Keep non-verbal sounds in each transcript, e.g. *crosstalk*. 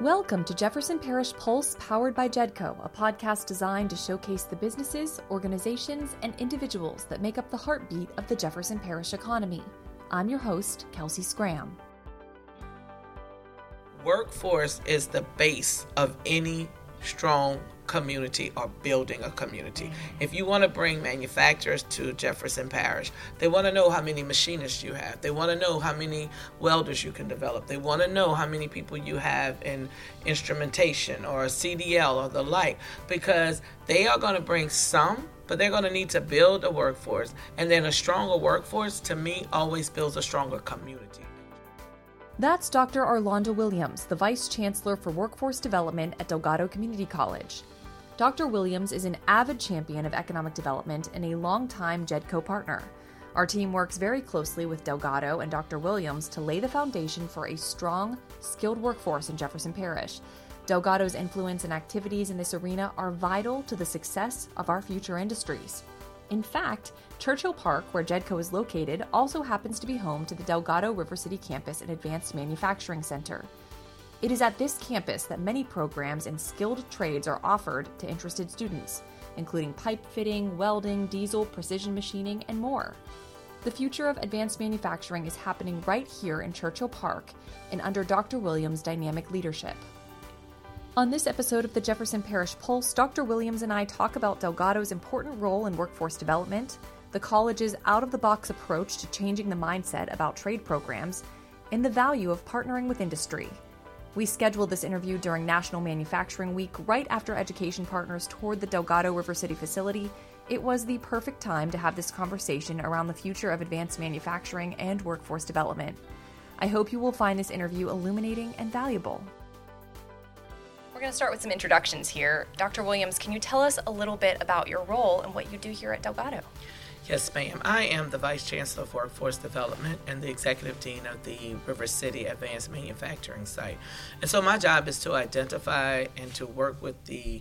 Welcome to Jefferson Parish Pulse, powered by JEDCO, a podcast designed to showcase the businesses, organizations, and individuals that make up the heartbeat of the Jefferson Parish economy. I'm your host, Kelsey Scram. Workforce is the base of any strong community or building a community. If you want to bring manufacturers to Jefferson Parish, they want to know how many machinists you have. They want to know how many welders you can develop. They want to know how many people you have in instrumentation or CDL or the like because they are going to bring some but they're going to need to build a workforce and then a stronger workforce to me always builds a stronger community. That's Dr. Arlanda Williams, the Vice Chancellor for Workforce Development at Delgado Community College. Dr. Williams is an avid champion of economic development and a longtime JEDCO partner. Our team works very closely with Delgado and Dr. Williams to lay the foundation for a strong, skilled workforce in Jefferson Parish. Delgado's influence and activities in this arena are vital to the success of our future industries. In fact, Churchill Park, where JEDCO is located, also happens to be home to the Delgado River City Campus and Advanced Manufacturing Center. It is at this campus that many programs in skilled trades are offered to interested students, including pipe fitting, welding, diesel, precision machining, and more. The future of advanced manufacturing is happening right here in Churchill Park and under Dr. Williams' dynamic leadership. On this episode of the Jefferson Parish Pulse, Dr. Williams and I talk about Delgado's important role in workforce development, the college's out of the box approach to changing the mindset about trade programs, and the value of partnering with industry. We scheduled this interview during National Manufacturing Week, right after education partners toured the Delgado River City facility. It was the perfect time to have this conversation around the future of advanced manufacturing and workforce development. I hope you will find this interview illuminating and valuable. We're going to start with some introductions here. Dr. Williams, can you tell us a little bit about your role and what you do here at Delgado? Yes, ma'am. I am the Vice Chancellor of Workforce Development and the Executive Dean of the River City Advanced Manufacturing Site. And so my job is to identify and to work with the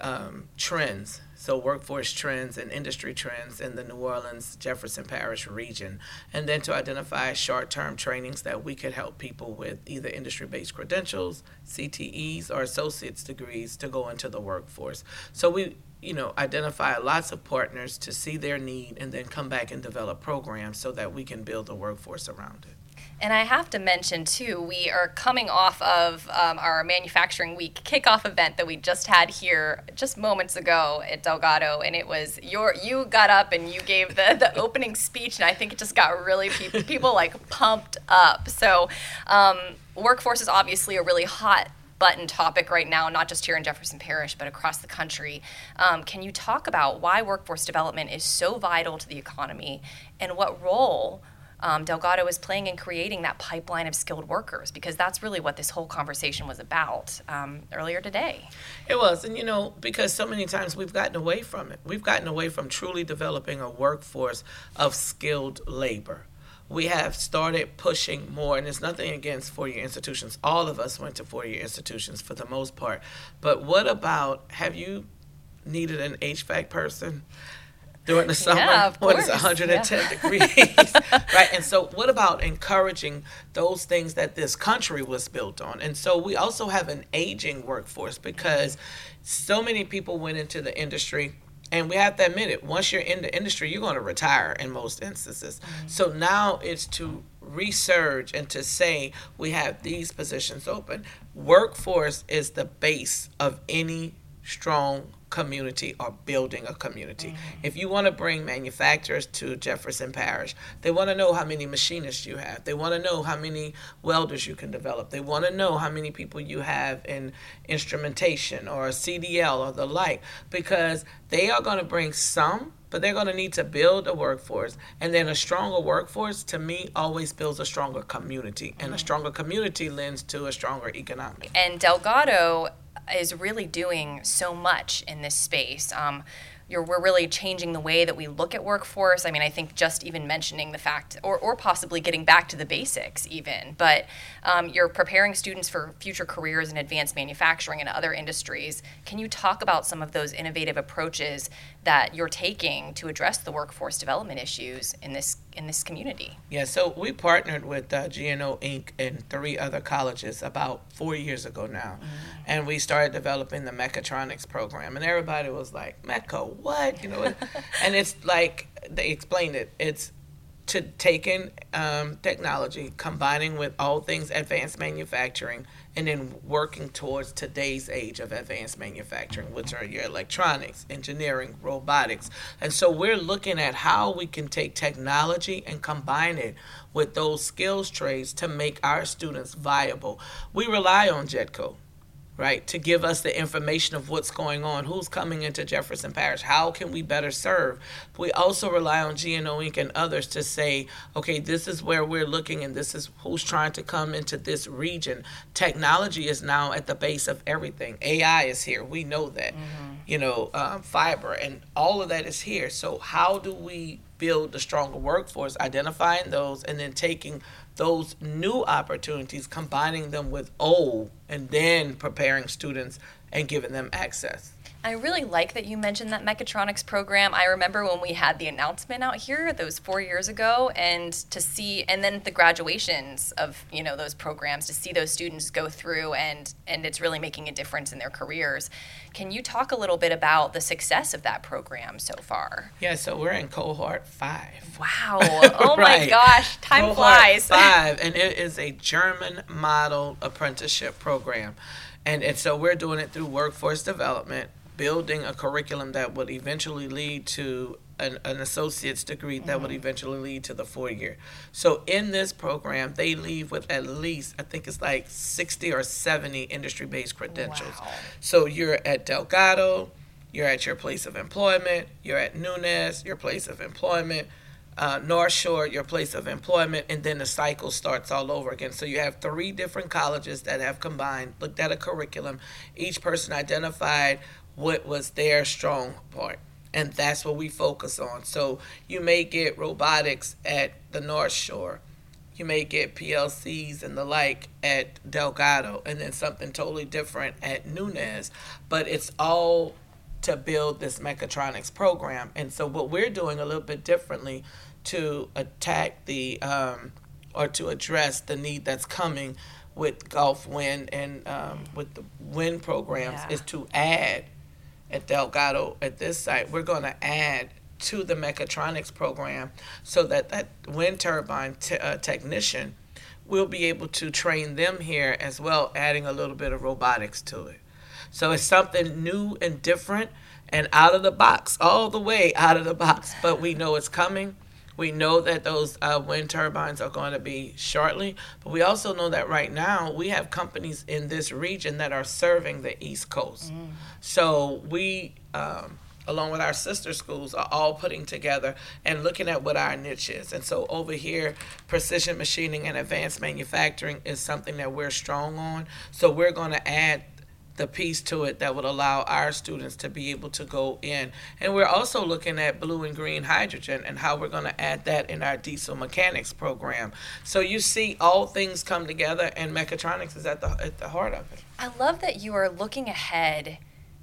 um, trends, so workforce trends and industry trends in the New Orleans Jefferson Parish region, and then to identify short term trainings that we could help people with either industry based credentials, CTEs, or associate's degrees to go into the workforce. So we you know, identify lots of partners to see their need and then come back and develop programs so that we can build a workforce around it. And I have to mention too, we are coming off of um, our Manufacturing Week kickoff event that we just had here just moments ago at Delgado, and it was your you got up and you gave the the *laughs* opening speech, and I think it just got really people people like pumped up. So, um, workforce is obviously a really hot button topic right now, not just here in Jefferson Parish, but across the country. Um, can you talk about why workforce development is so vital to the economy and what role? Um, Delgado is playing in creating that pipeline of skilled workers because that's really what this whole conversation was about um, earlier today. It was, and you know, because so many times we've gotten away from it. We've gotten away from truly developing a workforce of skilled labor we have started pushing more, and it's nothing against four year institutions. All of us went to four year institutions for the most part. But what about have you needed an HVAC person? during the summer yeah, *laughs* when it's 110 yeah. *laughs* degrees right and so what about encouraging those things that this country was built on and so we also have an aging workforce because so many people went into the industry and we have to admit it, once you're in the industry, you're going to retire in most instances. Mm-hmm. So now it's to research and to say we have these positions open. Workforce is the base of any strong community or building a community. Mm-hmm. If you want to bring manufacturers to Jefferson Parish, they want to know how many machinists you have. They want to know how many welders you can develop. They want to know how many people you have in instrumentation or CDL or the like because they are going to bring some but they're going to need to build a workforce and then a stronger workforce to me always builds a stronger community and a mm-hmm. stronger community lends to a stronger economy and delgado is really doing so much in this space. Um, you're, we're really changing the way that we look at workforce. I mean, I think just even mentioning the fact, or, or possibly getting back to the basics, even, but um, you're preparing students for future careers in advanced manufacturing and other industries. Can you talk about some of those innovative approaches that you're taking to address the workforce development issues in this in this community? Yeah, so we partnered with uh, GNO Inc. and three other colleges about four years ago now, mm-hmm. and we started developing the mechatronics program. And everybody was like, "Mecha, what?" You know, *laughs* and it's like they explained it. It's to taking um, technology, combining with all things advanced manufacturing, and then working towards today's age of advanced manufacturing, which are your electronics, engineering, robotics. And so we're looking at how we can take technology and combine it with those skills trades to make our students viable. We rely on JEDCO right, to give us the information of what's going on, who's coming into Jefferson Parish, how can we better serve. We also rely on GNO Inc. and others to say, okay, this is where we're looking and this is who's trying to come into this region. Technology is now at the base of everything. AI is here. We know that. Mm-hmm. You know, um, fiber and all of that is here. So, how do we build a stronger workforce, identifying those and then taking those new opportunities, combining them with old, and then preparing students and giving them access. I really like that you mentioned that mechatronics program. I remember when we had the announcement out here those four years ago, and to see, and then the graduations of you know those programs to see those students go through, and and it's really making a difference in their careers. Can you talk a little bit about the success of that program so far? Yeah, so we're in cohort five. Wow! *laughs* Oh right. my gosh, time cohort flies. *laughs* Five, and it is a German model apprenticeship program. And, and so we're doing it through workforce development building a curriculum that would eventually lead to an, an associate's degree that mm-hmm. would eventually lead to the four year. So in this program, they leave with at least, I think it's like 60 or 70 industry based credentials. Wow. So you're at Delgado, you're at your place of employment, you're at Nunez, your place of employment. Uh, North Shore, your place of employment, and then the cycle starts all over again. So you have three different colleges that have combined, looked at a curriculum. Each person identified what was their strong part. And that's what we focus on. So you may get robotics at the North Shore. You may get PLCs and the like at Delgado, and then something totally different at Nunez. But it's all to build this mechatronics program. And so what we're doing a little bit differently to attack the um, or to address the need that's coming with Gulf Wind and um, with the wind programs yeah. is to add at Delgado at this site, we're going to add to the mechatronics program so that that wind turbine uh, technician will be able to train them here as well, adding a little bit of robotics to it. So it's something new and different and out of the box, all the way out of the box. But we know it's coming. We know that those uh, wind turbines are going to be shortly, but we also know that right now we have companies in this region that are serving the East Coast. Mm. So we, um, along with our sister schools, are all putting together and looking at what our niche is. And so over here, precision machining and advanced manufacturing is something that we're strong on. So we're going to add the piece to it that would allow our students to be able to go in. And we're also looking at blue and green hydrogen and how we're going to add that in our diesel mechanics program. So you see all things come together and mechatronics is at the at the heart of it. I love that you are looking ahead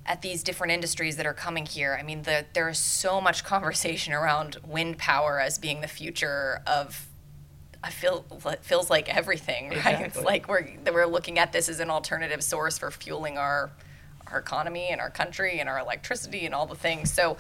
at these different industries that are coming here. I mean, the, there is so much conversation around wind power as being the future of I feel it feels like everything, right? Exactly. It's like we're we're looking at this as an alternative source for fueling our our economy and our country and our electricity and all the things. So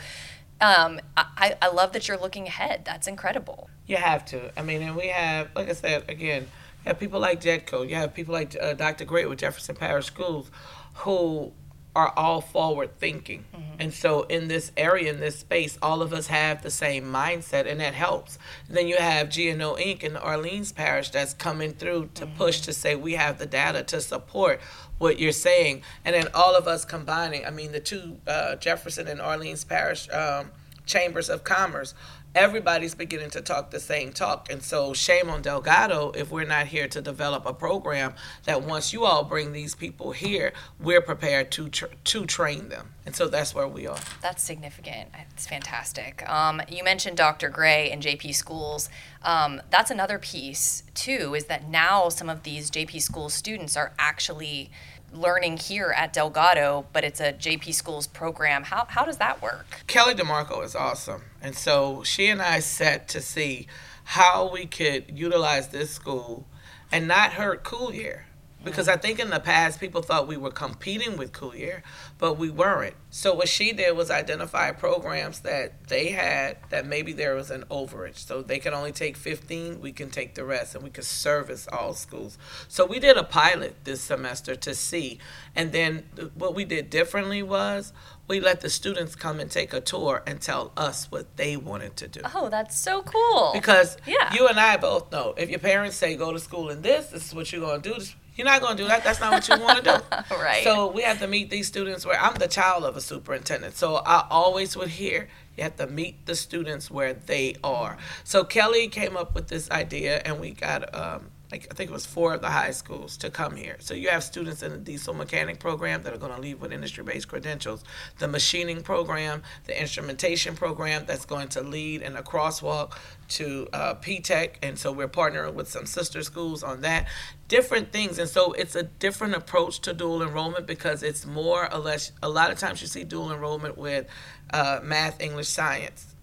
um, I, I love that you're looking ahead. That's incredible. You have to. I mean, and we have, like I said, again, you have people like JEDCO. You have people like uh, Dr. Gray with Jefferson Parish Schools who are all forward thinking. Mm-hmm. And so in this area, in this space, all of us have the same mindset and that helps. And then you have GNO Inc. in the Orleans Parish that's coming through to mm-hmm. push to say we have the data to support what you're saying. And then all of us combining, I mean, the two uh, Jefferson and Orleans Parish um, chambers of commerce everybody's beginning to talk the same talk. And so, shame on Delgado if we're not here to develop a program that once you all bring these people here, we're prepared to tr- to train them. And so that's where we are. That's significant. It's fantastic. Um, you mentioned Dr. Gray and JP schools. Um, that's another piece too. Is that now some of these JP school students are actually learning here at Delgado, but it's a JP Schools program. How, how does that work? Kelly DeMarco is awesome. And so she and I set to see how we could utilize this school and not hurt Coulier because I think in the past people thought we were competing with Coulier, but we weren't. So what she did was identify programs that they had that maybe there was an overage. So they could only take 15, we can take the rest, and we could service all schools. So we did a pilot this semester to see, and then what we did differently was we let the students come and take a tour and tell us what they wanted to do. Oh, that's so cool. Because yeah. you and I both know if your parents say go to school in this, this is what you're going to do. You're not going to do that. That's not what you want to do. *laughs* right. So we have to meet these students where I'm the child of a superintendent. So I always would hear you have to meet the students where they are. So Kelly came up with this idea, and we got um, like I think it was four of the high schools to come here. So you have students in the diesel mechanic program that are going to leave with industry-based credentials, the machining program, the instrumentation program that's going to lead in a crosswalk to uh, P-TECH, and so we're partnering with some sister schools on that. Different things, and so it's a different approach to dual enrollment because it's more or less. A lot of times you see dual enrollment with uh, math, English, science.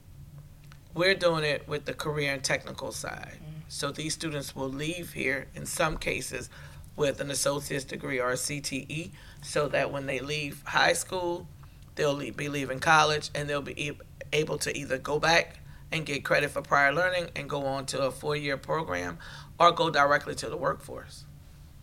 We're doing it with the career and technical side. So these students will leave here in some cases with an associate's degree or a CTE, so that when they leave high school, they'll be leaving college and they'll be able to either go back and get credit for prior learning and go on to a four-year program, or go directly to the workforce.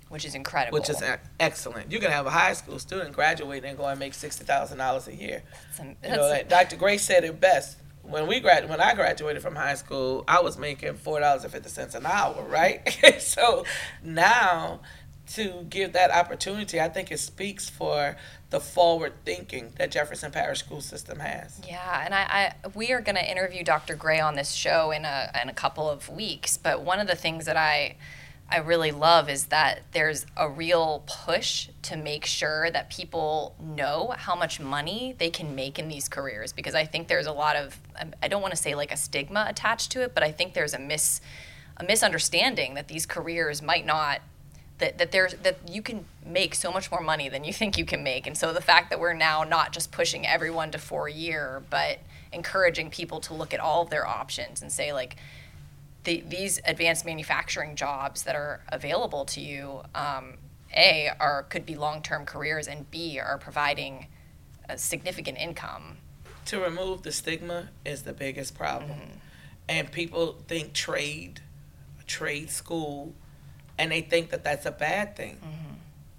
Which is incredible. Which is excellent. You can have a high school student graduate and go and make sixty thousand dollars a year. That's, you know, like Dr. Gray said it best when we grad when I graduated from high school, I was making four dollars and fifty cents an hour, right? *laughs* so now to give that opportunity, I think it speaks for the forward thinking that Jefferson Parish School System has. Yeah, and I, I we are going to interview Dr. Gray on this show in a in a couple of weeks. But one of the things that I I really love is that there's a real push to make sure that people know how much money they can make in these careers because I think there's a lot of um, I don't want to say like a stigma attached to it, but I think there's a mis a misunderstanding that these careers might not that, that there's that you can make so much more money than you *laughs* think you can make. And so the fact that we're now not just pushing everyone to four year, but encouraging people to look at all of their options and say like the, these advanced manufacturing jobs that are available to you, um, a are could be long term careers, and b are providing a significant income. To remove the stigma is the biggest problem, mm-hmm. and people think trade, trade school, and they think that that's a bad thing. Mm-hmm.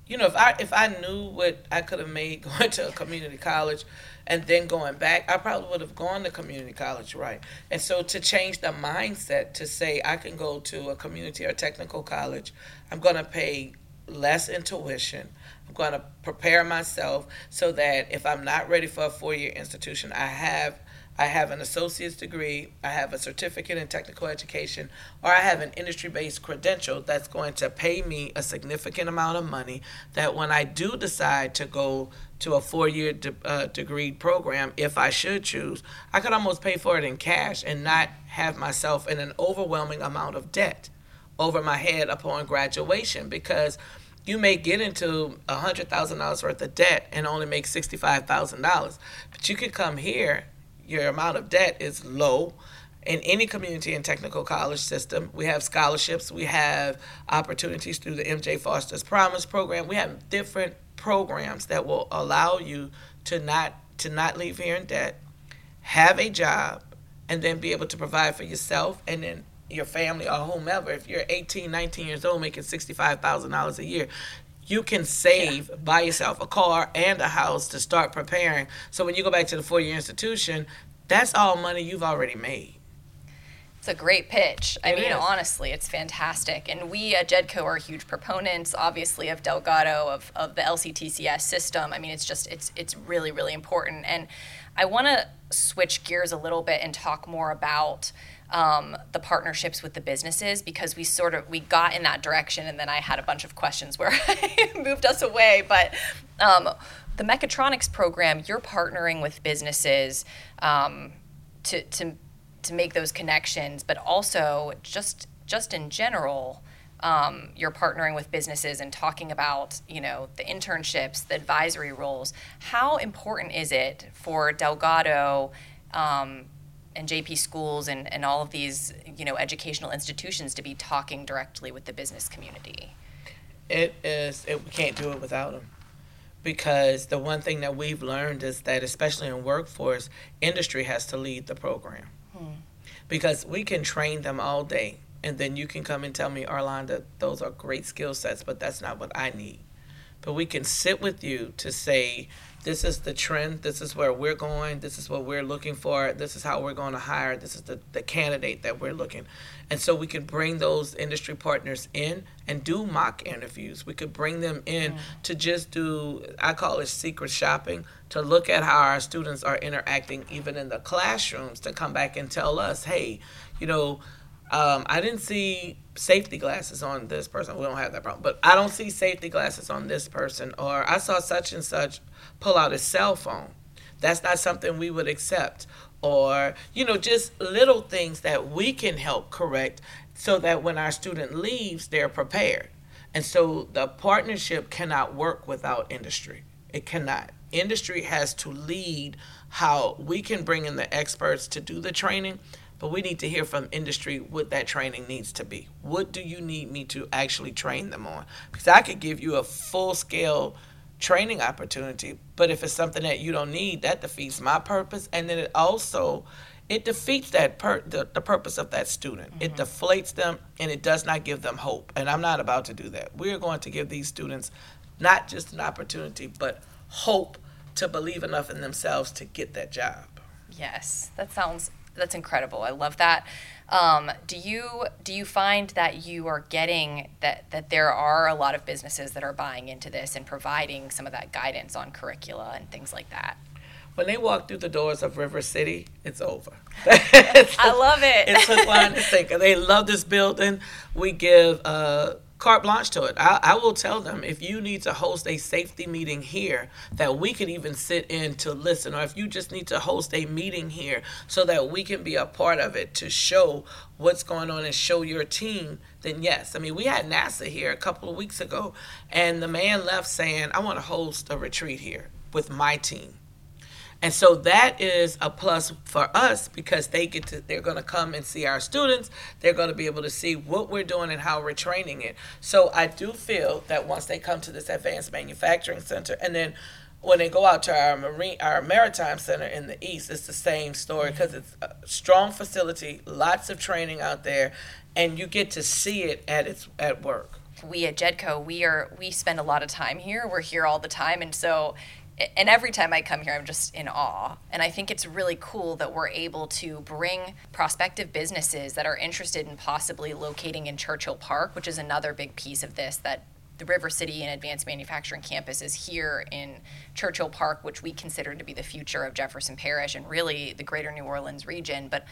You know, if I if I knew what I could have made *laughs* going to a community college and then going back, I probably would have gone to community college, right? And so to change the mindset to say I can go to a community or technical college, I'm going to pay less in tuition. I'm going to prepare myself so that if I'm not ready for a four-year institution, I have I have an associate's degree, I have a certificate in technical education, or I have an industry based credential that's going to pay me a significant amount of money. That when I do decide to go to a four year de- uh, degree program, if I should choose, I could almost pay for it in cash and not have myself in an overwhelming amount of debt over my head upon graduation because you may get into a hundred thousand dollars worth of debt and only make sixty five thousand dollars. But you could come here your amount of debt is low in any community and technical college system. We have scholarships, we have opportunities through the MJ Foster's Promise program. We have different programs that will allow you to not to not leave here in debt, have a job, and then be able to provide for yourself and then your family or whomever. If you're 18, 19 years old making $65,000 a year, you can save yeah. buy yourself a car and a house to start preparing. So when you go back to the four year institution, that's all money you've already made. It's a great pitch. I it mean, is. honestly, it's fantastic. And we at JEDCO are huge proponents, obviously, of Delgado, of, of the LCTCS system. I mean, it's just, it's, it's really, really important. And I want to switch gears a little bit and talk more about um, the partnerships with the businesses because we sort of we got in that direction and then I had a bunch of questions where *laughs* I moved us away. But um, the mechatronics program, you're partnering with businesses um, to to to make those connections, but also just just in general. Um, you're partnering with businesses and talking about you know the internships the advisory roles how important is it for delgado um, and JP schools and, and all of these you know educational institutions to be talking directly with the business community? It is. It, we can't do it without them, because the one thing that we've learned is that especially in workforce, industry has to lead the program, hmm. because we can train them all day, and then you can come and tell me, Arlanda, those are great skill sets, but that's not what I need. But we can sit with you to say this is the trend, this is where we're going, this is what we're looking for, this is how we're going to hire, this is the, the candidate that we're looking. And so we can bring those industry partners in and do mock interviews. We could bring them in mm. to just do, I call it secret shopping, to look at how our students are interacting even in the classrooms to come back and tell us, hey, you know, um, I didn't see safety glasses on this person. We don't have that problem, but I don't see safety glasses on this person. Or I saw such and such pull out a cell phone. That's not something we would accept. Or, you know, just little things that we can help correct so that when our student leaves, they're prepared. And so the partnership cannot work without industry. It cannot. Industry has to lead how we can bring in the experts to do the training, but we need to hear from industry what that training needs to be. What do you need me to actually train them on? Because I could give you a full scale training opportunity. But if it's something that you don't need, that defeats my purpose. And then it also it defeats that per- the, the purpose of that student. Mm-hmm. It deflates them and it does not give them hope. And I'm not about to do that. We're going to give these students not just an opportunity, but hope to believe enough in themselves to get that job. Yes, that sounds that's incredible. I love that. Um, do you do you find that you are getting that that there are a lot of businesses that are buying into this and providing some of that guidance on curricula and things like that? When they walk through the doors of River City, it's over. *laughs* I love it. it's hook, line, and sinker. They love this building. We give uh, carte blanche to it. I, I, will tell them if you need to host a safety meeting here that we can even sit in to listen, or if you just need to host a meeting here so that we can be a part of it to show what's going on and show your team, then yes. I mean, we had NASA here a couple of weeks ago, and the man left saying, I want to host a retreat here with my team. And so that is a plus for us because they get to they're going to come and see our students. They're going to be able to see what we're doing and how we're training it. So I do feel that once they come to this advanced manufacturing center and then when they go out to our marine our maritime center in the east it's the same story mm-hmm. because it's a strong facility lots of training out there and you get to see it at its at work we at jedco we are we spend a lot of time here we're here all the time and so and every time I come here, I'm just in awe. And I think it's really cool that we're able to bring prospective businesses that are interested in possibly locating in Churchill Park, which is another big piece of this that the River City and Advanced Manufacturing Campus is here in Churchill Park, which we consider to be the future of Jefferson Parish and really the greater New Orleans region. But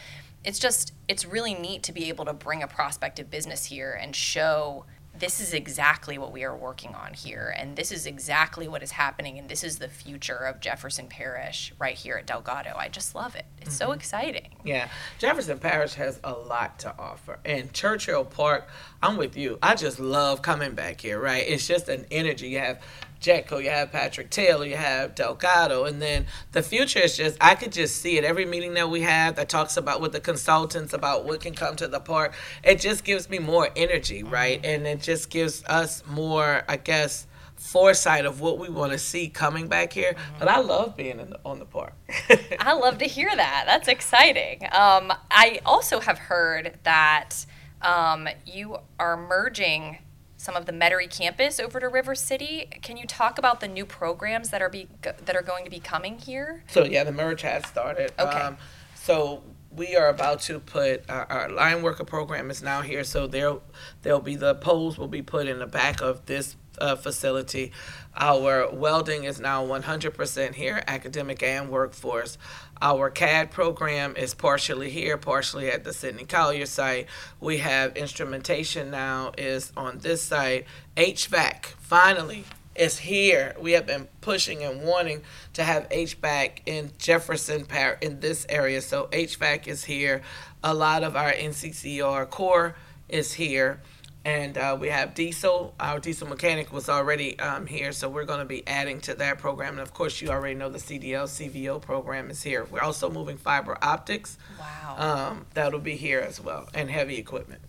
it's just, it's really neat to be able to bring a prospective business here and show this is exactly what we are working on here, and this is exactly what is happening, and this is the future of Jefferson Parish right here at Delgado. I just love it. It's mm-hmm. so exciting. Yeah, Jefferson Parish has a lot to offer, and Churchill Park. I'm with you. I just love coming back here. Right? It's just an energy. You have JEDCO, you have Patrick Taylor, you have Delgado, and then the future is just I could just see it. Every meeting that we have that talks about with the consultants about what can come to the park, it just gives me more energy, right? Mm-hmm. And it just gives us more, I guess, foresight of what we want to see coming back here. Mm-hmm. But I love being the, on the park. *laughs* I love to hear that. That's exciting. Um, I also have heard that um, you are merging some of the Metairie campus over to River City. Can you talk about the new programs that are be that are going to be coming here? So yeah, the merge has started. Okay. Um, so we are about to put our, our line worker program is now here, so there there'll be the poles will be put in the back of this uh, facility. Our welding is now 100% here, academic and workforce. Our CAD program is partially here, partially at the Sidney Collier site. We have instrumentation now is on this site. HVAC finally is here. We have been pushing and wanting to have HVAC in Jefferson Par in this area. So HVAC is here. A lot of our NCCER core is here. And uh, we have diesel. Our diesel mechanic was already um, here, so we're going to be adding to that program. And of course, you already know the CDL CVO program is here. We're also moving fiber optics. Wow. Um, that'll be here as well, and heavy equipment.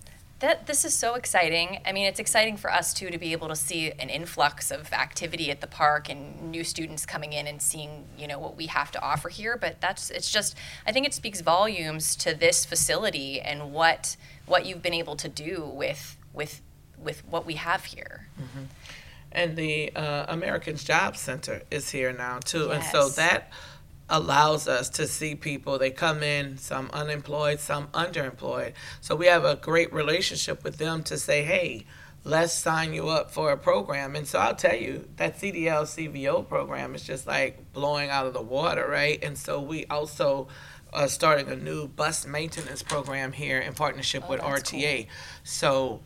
That this is so exciting. I mean, it's exciting for us too to be able to see an influx of activity at the park and new students coming in and seeing, you know, what we have to offer here. But that's it's just I think it speaks volumes to this facility and what what you've been able to do with with with what we have here. and the uh, Americans Job Center is here now too, and so that allows us to see people. They come in, some unemployed, some underemployed. So we have a great relationship with them to say, hey. Let's sign you up for a program. And so I'll tell you, that CDL CVO program is just like blowing out of the water, right? And so we also are starting a new bus maintenance program here in partnership Oh, with that's cool. RTA. So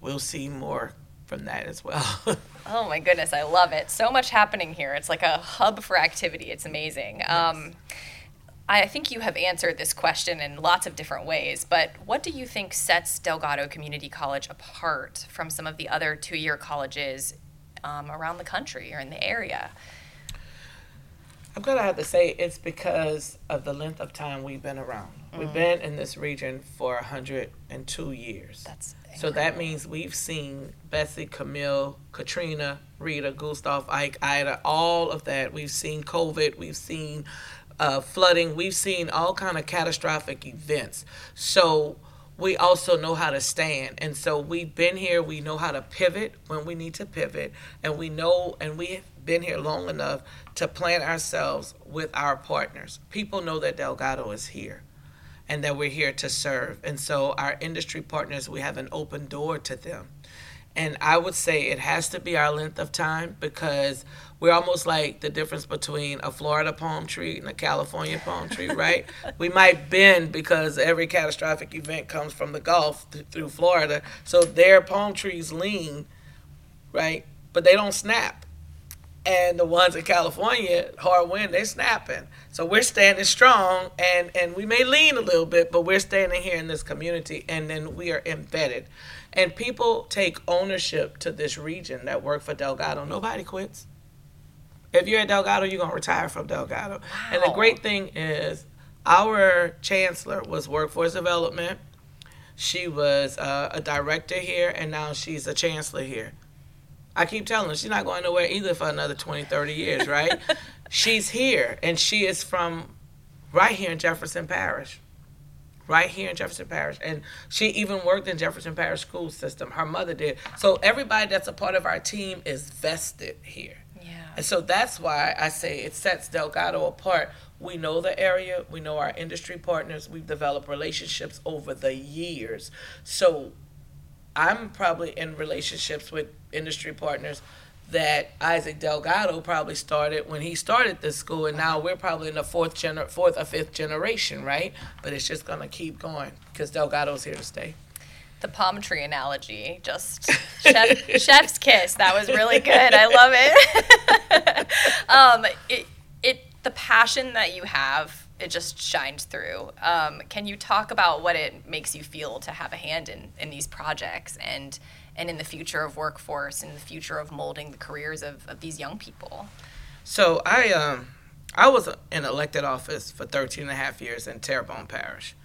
we'll see more from that as well. *laughs* Oh my goodness, I love it. So much happening here. It's like a hub for activity. It's amazing. Um, I think you have answered this question in lots of different ways, but what do you think sets Delgado Community College apart from some of the other two year colleges um, around the country or in the area? I'm gonna have to say it's because of the length of time we've been around. We've been in this region for 102 years. That's So that means we've seen Betsy, Camille, Katrina, Rita, Gustav, Ike, Ida, all of that. We've seen COVID. We've seen uh, flooding. We've seen all kind of catastrophic events. So we also know how to stand, and so we've been here. We know how to pivot when we need to pivot, and we know, and we've been here long enough to plan ourselves with our partners. People know that Delgado is here and that we're here to serve. And so our industry partners, we have an open door to them. And I would say it has to be our length of time because we're almost like the difference between a Florida palm tree and a California palm tree, *laughs* right? we might bend because every catastrophic event comes from the Gulf th- through Florida. So their palm trees lean, right? But they don't snap and the ones in California, hard wind, they're snapping. So we're standing strong, and and we may lean a little bit, but we're standing here in this community, and then we are embedded, and people take ownership to this region that work for Delgado. Nobody quits. If you're at Delgado, you're gonna retire from Delgado. Wow. And the great thing is, our chancellor was workforce development. She was uh, a director here, and now she's a chancellor here. I keep telling her she's not going nowhere either for another 20, 30 years, right? *laughs* she's here, and she is from right here in Jefferson Parish. Right here in Jefferson Parish. And she even worked in Jefferson Parish school system. Her mother did. So everybody that's a part of our team is vested here. Yeah. And so that's why I say it sets Delgado apart. We know the area, we know our industry partners, we've developed relationships over the years. So I'm probably in relationships with industry partners that Isaac Delgado probably started when he started this school, and now we're probably in the fourth gener- fourth or fifth generation, right? But it's just gonna keep going because Delgado's here to stay. The palm tree analogy, just chef, *laughs* chef's kiss. That was really good. I love it. *laughs* um, it. It the passion that you have, it just shines through. Um, can you talk about what it makes you feel to have a hand in in these projects and and in the future of workforce and the future of molding the careers of, of these young people? So I um I was in elected office for 13 and a half years in Terrebonne Parish.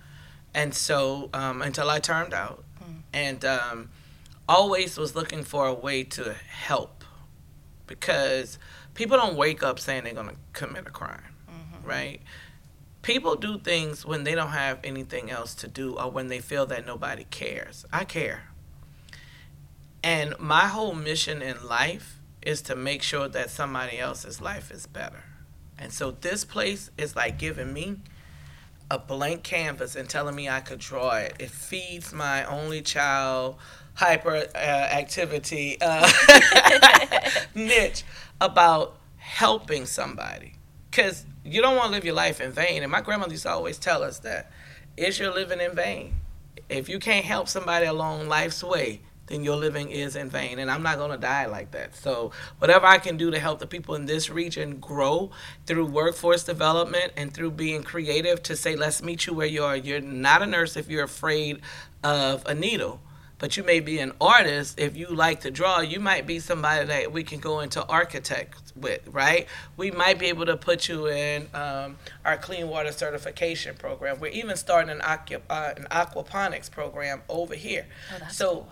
And so um, until I turned out and um, always was looking for a way to help because people don't wake up saying they're going to commit a crime, right? People do things when they don't have anything else to do or when they feel that nobody cares. I care. And my whole mission in life is to make sure that somebody else's life is better. And so this place is like giving me a blank canvas and telling me I could draw it. It feeds my only child hyper uh, activity uh, *laughs* niche about helping somebody. Because you don't want to live your life in vain. And my grandmother used to always tell us that is your living in vain? If you can't help somebody along life's way, then your living is in vain. And I'm not going to die like that. So, whatever I can do to help the people in this region grow through workforce development and through being creative to say, let's meet you where you are. You're not a nurse if you're afraid of a needle but you may be an artist if you like to draw you might be somebody that we can go into architect with right we might be able to put you in um, our clean water certification program we're even starting an, aqua, uh, an aquaponics program over here Oh, that's so cool.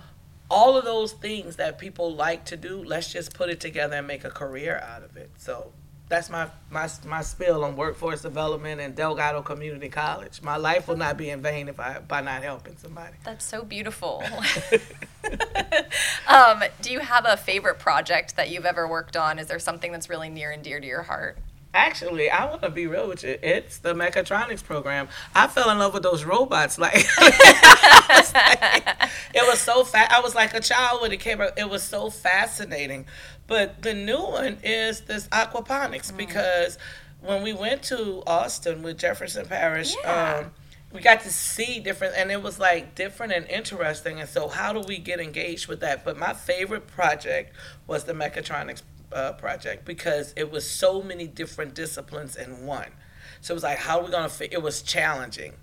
All of those things that people like to do let's just put it together and make a career out of it so that's my, my my spill on workforce development and Delgado Community College. My life will not be in vain if I by not helping somebody. That's so beautiful. *laughs* *laughs* um, do you have a favorite project that you've ever worked on? Is there something that's really near and dear to your heart? Actually, I want to be real with you. It's the mechatronics program. I fell in love with those robots. *laughs* Like, was like- it was so fast. I was like a child when it came out. It was so fascinating. But the new one is this aquaponics because when we went to Austin with Jefferson Parish, Yeah. um, we got to see different, and it was like different and interesting. And so, how do we get engaged with that? But my favorite project was the mechatronics uh, project because it was so many different disciplines in one. So it was like, how are we gonna fit? It was challenging,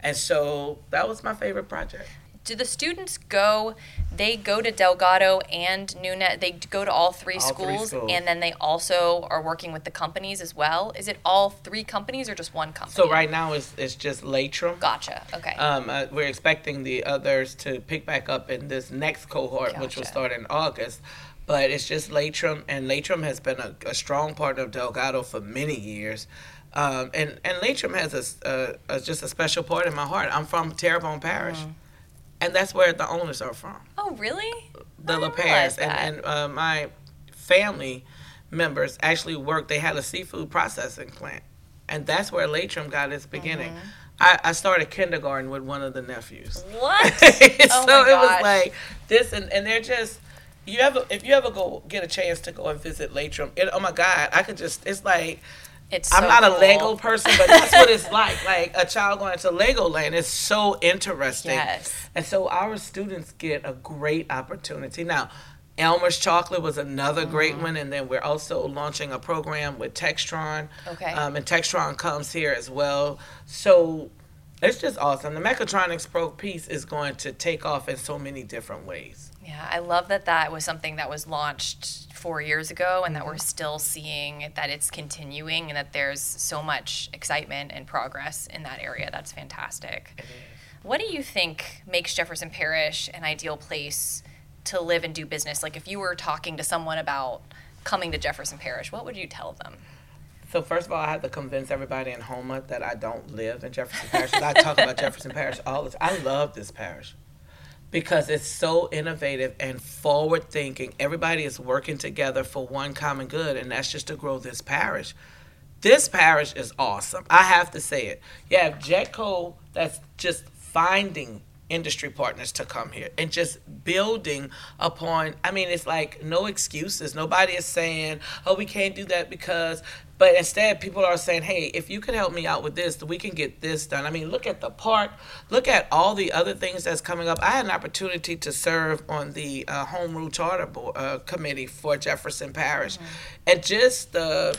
and so that was my favorite project. Do the students go? They go to Delgado and Nunez. They go to all three, All three schools, schools. and then they also are working with the companies as well. Is it all three companies or just one company? So right now it's it's just Laitram. Gotcha. Okay. Um, uh, we're expecting the others to pick back up in this next cohort, which will start in August. But it's just Laitram, and Laitram has been a, a strong partner of Delgado for many years. Um, and and Laitram has a, a- a- just a special part in my heart. I'm from Terrebonne Parish, Mm. and that's where the owners are from, oh, really? the La didn't realize Pears. And, and uh, my family members actually worked. They had a seafood processing plant, and that's where Laitram got its beginning. Mm-hmm. I, I started kindergarten with one of the nephews. What? *laughs* so Oh my it was like this, and, and they're just you ever if you ever go get a chance to go and visit Laitram, it, oh my God, I could just it's like It's. I'm so not cool. a Lego *laughs* person, but that's what it's like. Like a child going to Legoland is so interesting. Yes. And so our students get a great opportunity. Now, Elmer's Chocolate was another Mm-hmm. great one, and then we're also launching a program with Textron. Okay. Um, and Textron comes here as well. So it's just awesome. The Mechatronics Pro piece is going to take off in so many different ways. Yeah, I love that that was something that was launched four years ago and that we're Mm-hmm. still seeing that it's continuing and that there's so much excitement and progress in that area. That's fantastic. What do you think makes Jefferson Parish an ideal place to live and do business? Like, if you were talking to someone about coming to Jefferson Parish, what would you tell them? So first of all, I have to convince everybody in Houma that I don't live in Jefferson Parish. I talk about *laughs* Jefferson Parish all the time. I love this parish because it's so innovative and forward thinking. Everybody is working together for one common good, and that's just to grow this parish. This parish is awesome. I have to say it. You have JEDCO that's just finding industry partners to come here and just building upon I mean it's like no excuses. Nobody is saying, "Oh, we can't do that because" but instead people are saying, "Hey, if you could help me out with this, we can get this done." I mean, look at the park. Look at all the other things that's coming up. I had an opportunity to serve on the uh, home rule charter board, uh, committee for Jefferson Parish. And just the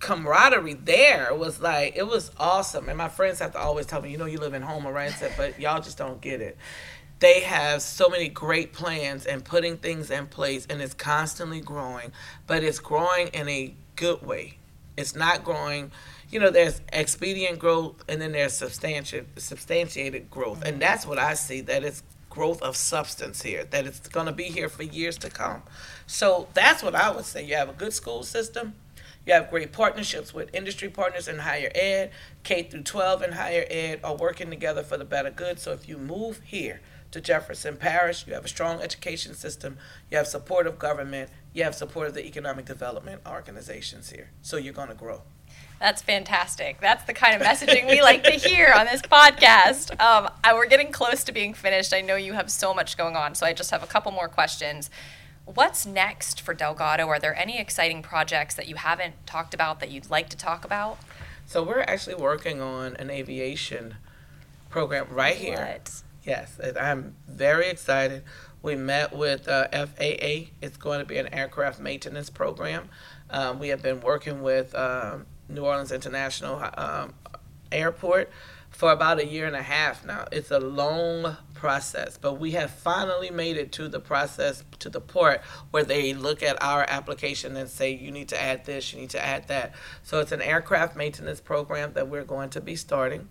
camaraderie there was like it was awesome. And my friends have to always tell me you know you live in Houma right? Said but y'all just don't get it. They have so many great plans and putting things in place and it's constantly growing but it's growing in a good way. It's not growing you know there's expedient growth and then there's substantiated substantiated growth. And mm-hmm. that's what i see that it's growth of substance here that it's going to be here for years to come. So that's what i would say. You have a good school system you have great partnerships with industry partners in higher ed. K through 12 and higher ed are working together for the better good. So if you move here to Jefferson Parish, you have a strong education system, you have support of government, you have support of the economic development organizations here. So you're going to grow. That's fantastic. That's the kind of messaging we like to hear on this podcast. Um, we're getting close to being finished. I know you have so much going on, so I just have a couple more questions. What's next for Delgado? Are there any exciting projects that you haven't talked about that you'd like to talk about? So we're actually working on an aviation program right here. What? Yes, I'm very excited. We met with uh, FAA. It's going to be an aircraft maintenance program. Um, we have been working with um, New Orleans International um, Airport for about a year and a half now. It's a long process, but we have finally made it to the process to the port where they look at our application and say you need to add this, you need to add that. So it's an aircraft maintenance program that we're going to be starting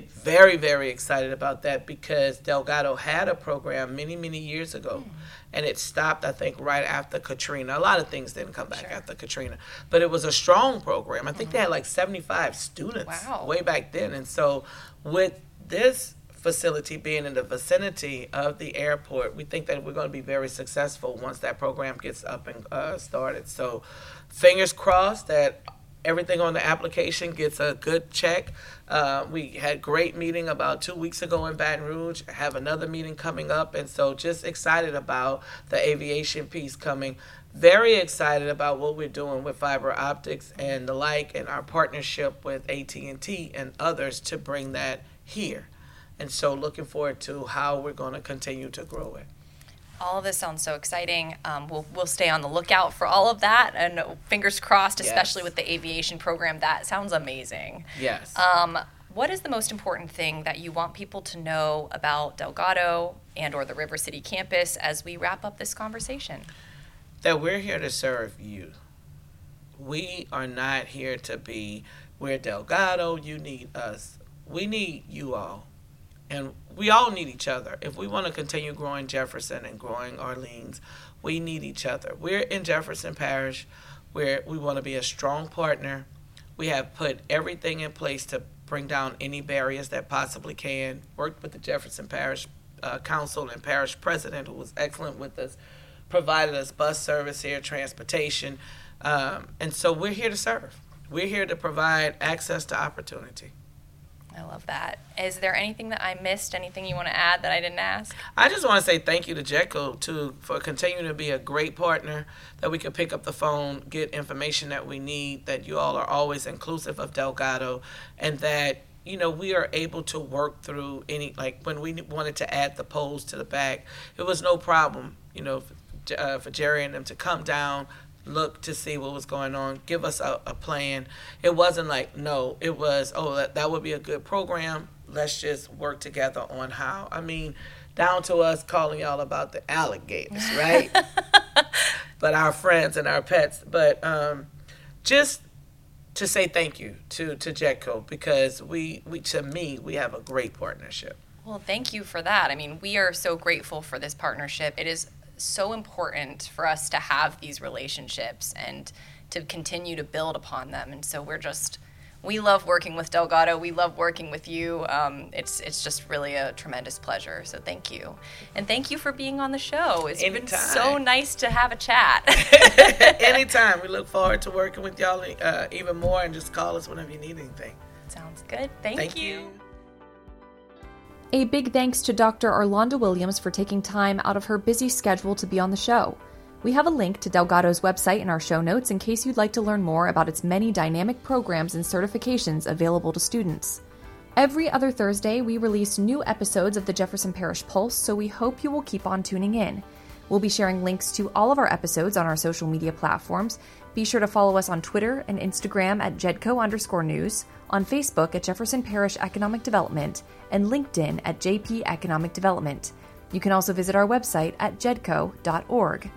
very very excited about that because Delgado had a program many many years ago, mm. and it stopped I think right after Katrina. A lot of things didn't come back sure. after Katrina, but it was a strong program. I think mm-hmm. they had like seventy five students wow. way back then, and so with this facility being in the vicinity of the airport, we think that we're going to be very successful once that program gets up and uh, started. So, fingers crossed that everything on the application gets a good check. Uh, we had great meeting about two weeks ago in Baton Rouge. Have another meeting coming up, and so just excited about the aviation piece coming. Very excited about what we're doing with fiber optics and the like, and our partnership with AT and T and others to bring that here. And so, looking forward to how we're going to continue to grow it all of this sounds so exciting. Um, we'll we'll stay on the lookout for all of that, and fingers crossed, especially yes. with the aviation program. That sounds amazing. Yes. Um, what is the most important thing that you want people to know about Delgado and or the River City campus as we wrap up this conversation? That we're here to serve you. We are not here to be we're Delgado, you need us. We need you all. And we all need each other. If we want to continue growing Jefferson and growing Orleans, we need each other. We're in Jefferson Parish where we want to be a strong partner. We have put everything in place to bring down any barriers that possibly can. Worked with the Jefferson Parish uh, Council and Parish President, who was excellent with us, provided us bus service here, transportation. Um, and so we're here to serve. We're here to provide access to opportunity. I love that. Is there anything that I missed? Anything you want to add that I didn't ask? I just want to say thank you to JEDCO too for continuing to be a great partner. That we can pick up the phone, get information that we need. That you all are always inclusive of Delgado, and that you know we are able to work through any like when we wanted to add the poles to the back, it was no problem. You know, uh, for Jerry and them to come down, look to see what was going on, give us a, a plan. It wasn't like, no, it was, oh, that, that would be a good program. Let's just work together on how. I mean, down to us calling y'all about the alligators, right? *laughs* but our friends and our pets. But um, just to say thank you to to JEDCO because we, we to me we have a great partnership. Well, thank you for that. I mean, we are so grateful for this partnership. It is so important for us to have these relationships and to continue to build upon them. And so we're just we love working with Delgado. We love working with you. Um, it's it's just really a tremendous pleasure. So thank you, and thank you for being on the show. It's Anytime. been so nice to have a chat. *laughs* *laughs* Anytime. We look forward to working with y'all uh, even more, and just call us whenever you need anything. Sounds good. Thank, thank you. you. A big thanks to Dr. Arlanda Williams for taking time out of her busy schedule to be on the show. We have a link to Delgado's website in our show notes in case you'd like to learn more about its many dynamic programs and certifications available to students. Every other Thursday, we release new episodes of the Jefferson Parish Pulse, so we hope you will keep on tuning in. We'll be sharing links to all of our episodes on our social media platforms. Be sure to follow us on Twitter and Instagram at JEDCO underscore news, on Facebook at Jefferson Parish Economic Development, and LinkedIn at JP Economic Development. You can also visit our website at jedco.org.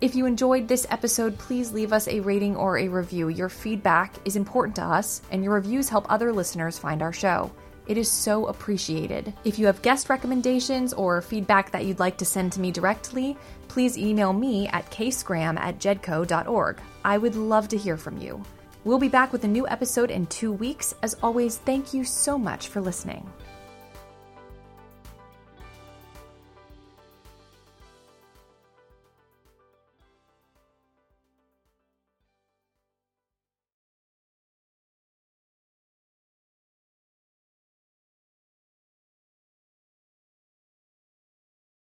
If you enjoyed this episode, please leave us a rating or a review. Your feedback is important to us, and your reviews help other listeners find our show. It is so appreciated. If you have guest recommendations or feedback that you'd like to send to me directly, please email me at kscram at jedco.org. I would love to hear from you. We'll be back with a new episode in two weeks. As always, thank you so much for listening.